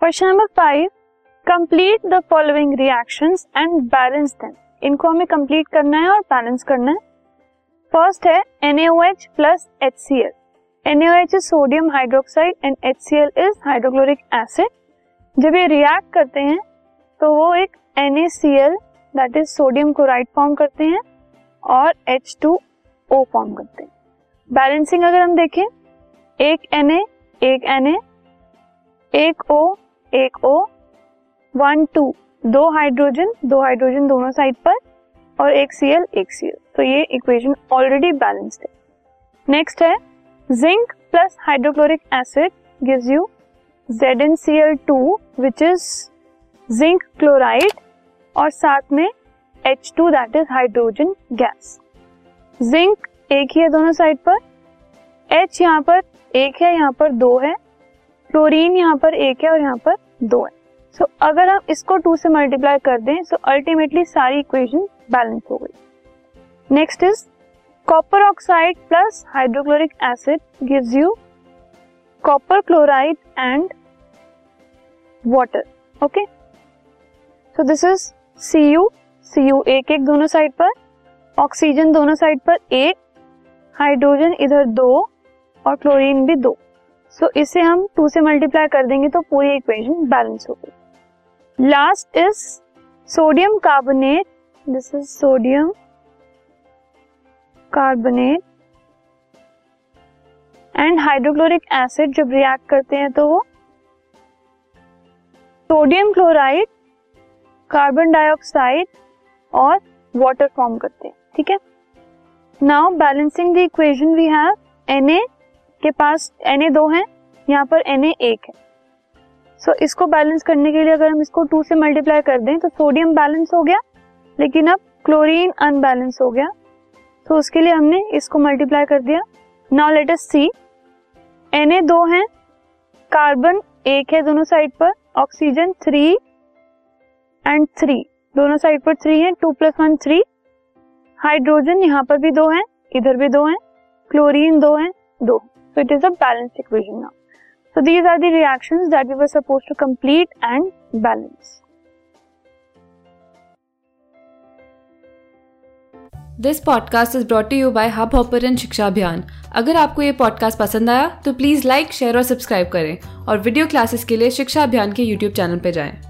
Question number five complete the following reactions and balance them इनको हमें complete करना है और बैलेंस करना है। फ़र्स्ट है NaOH plus HCl NaOH is sodium hydroxide and HCl is hydrochloric acid जब ये रिएक्ट करते हैं तो वो एक NaCl that is sodium chloride form करते हैं और H2O फॉर्म करते हैं। बैलेंसिंग अगर हम देखें, एक Na एक Na एक O एक ओ वन टू दो हाइड्रोजन दो हाइड्रोजन दोनों साइड पर और एक सी एल एक Cl. तो ये इक्वेशन ऑलरेडी बैलेंस्ड है। नेक्स्ट है zinc plus hydrochloric acid gives you ZnCl2 which is zinc chloride और साथ में H two that is hydrogen gas zinc एक ही है दोनों साइड पर एच यहाँ पर एक है, यहाँ पर दो है क्लोरीन यहाँ पर एक है और यहाँ पर दो है। सो so, अगर हम इसको टू से मल्टीप्लाई कर दें सो अल्टीमेटली सारी इक्वेशन बैलेंस हो गई। Next is copper oxide plus hydrochloric acid gives you copper chloride and water okay so this is C U C U एक एक दोनों साइड पर ऑक्सीजन दोनों साइड पर एक हाइड्रोजन इधर दो और क्लोरीन भी दो। सो so, इसे हम टू से मल्टीप्लाई कर देंगे तो पूरी इक्वेशन बैलेंस हो गई last is sodium carbonate this is sodium carbonate and hydrochloric acid जब रिएक्ट करते हैं तो वो सोडियम क्लोराइड कार्बन डाइऑक्साइड और वाटर फॉर्म करते हैं। ठीक है? Now balancing the equation we have Na के पास एन ए दो है यहाँ पर एन ए एक है। सो so, इसको बैलेंस करने के लिए अगर हम इसको टू से मल्टीप्लाई कर दें तो सोडियम बैलेंस हो गया लेकिन अब क्लोरीन अनबैलेंस हो गया। तो उसके लिए हमने इसको मल्टीप्लाई कर दिया। Now let us see N दो है कार्बन एक है दोनों साइड पर ऑक्सीजन थ्री एंड थ्री दोनों साइड पर थ्री है two plus one three hydrogen यहाँ पर भी दो है इधर भी दो है क्लोरीन दो है दो। So, it is a balanced equation now. So, these are the reactions that we were supposed to complete and balance. This podcast is brought you by Hubhopper Shiksha Abhiyan अगर आपको ये पॉडकास्ट पसंद आया तो please like share और subscribe करें और video classes के लिए शिक्षा अभियान के यूट्यूब चैनल पर जाएँ।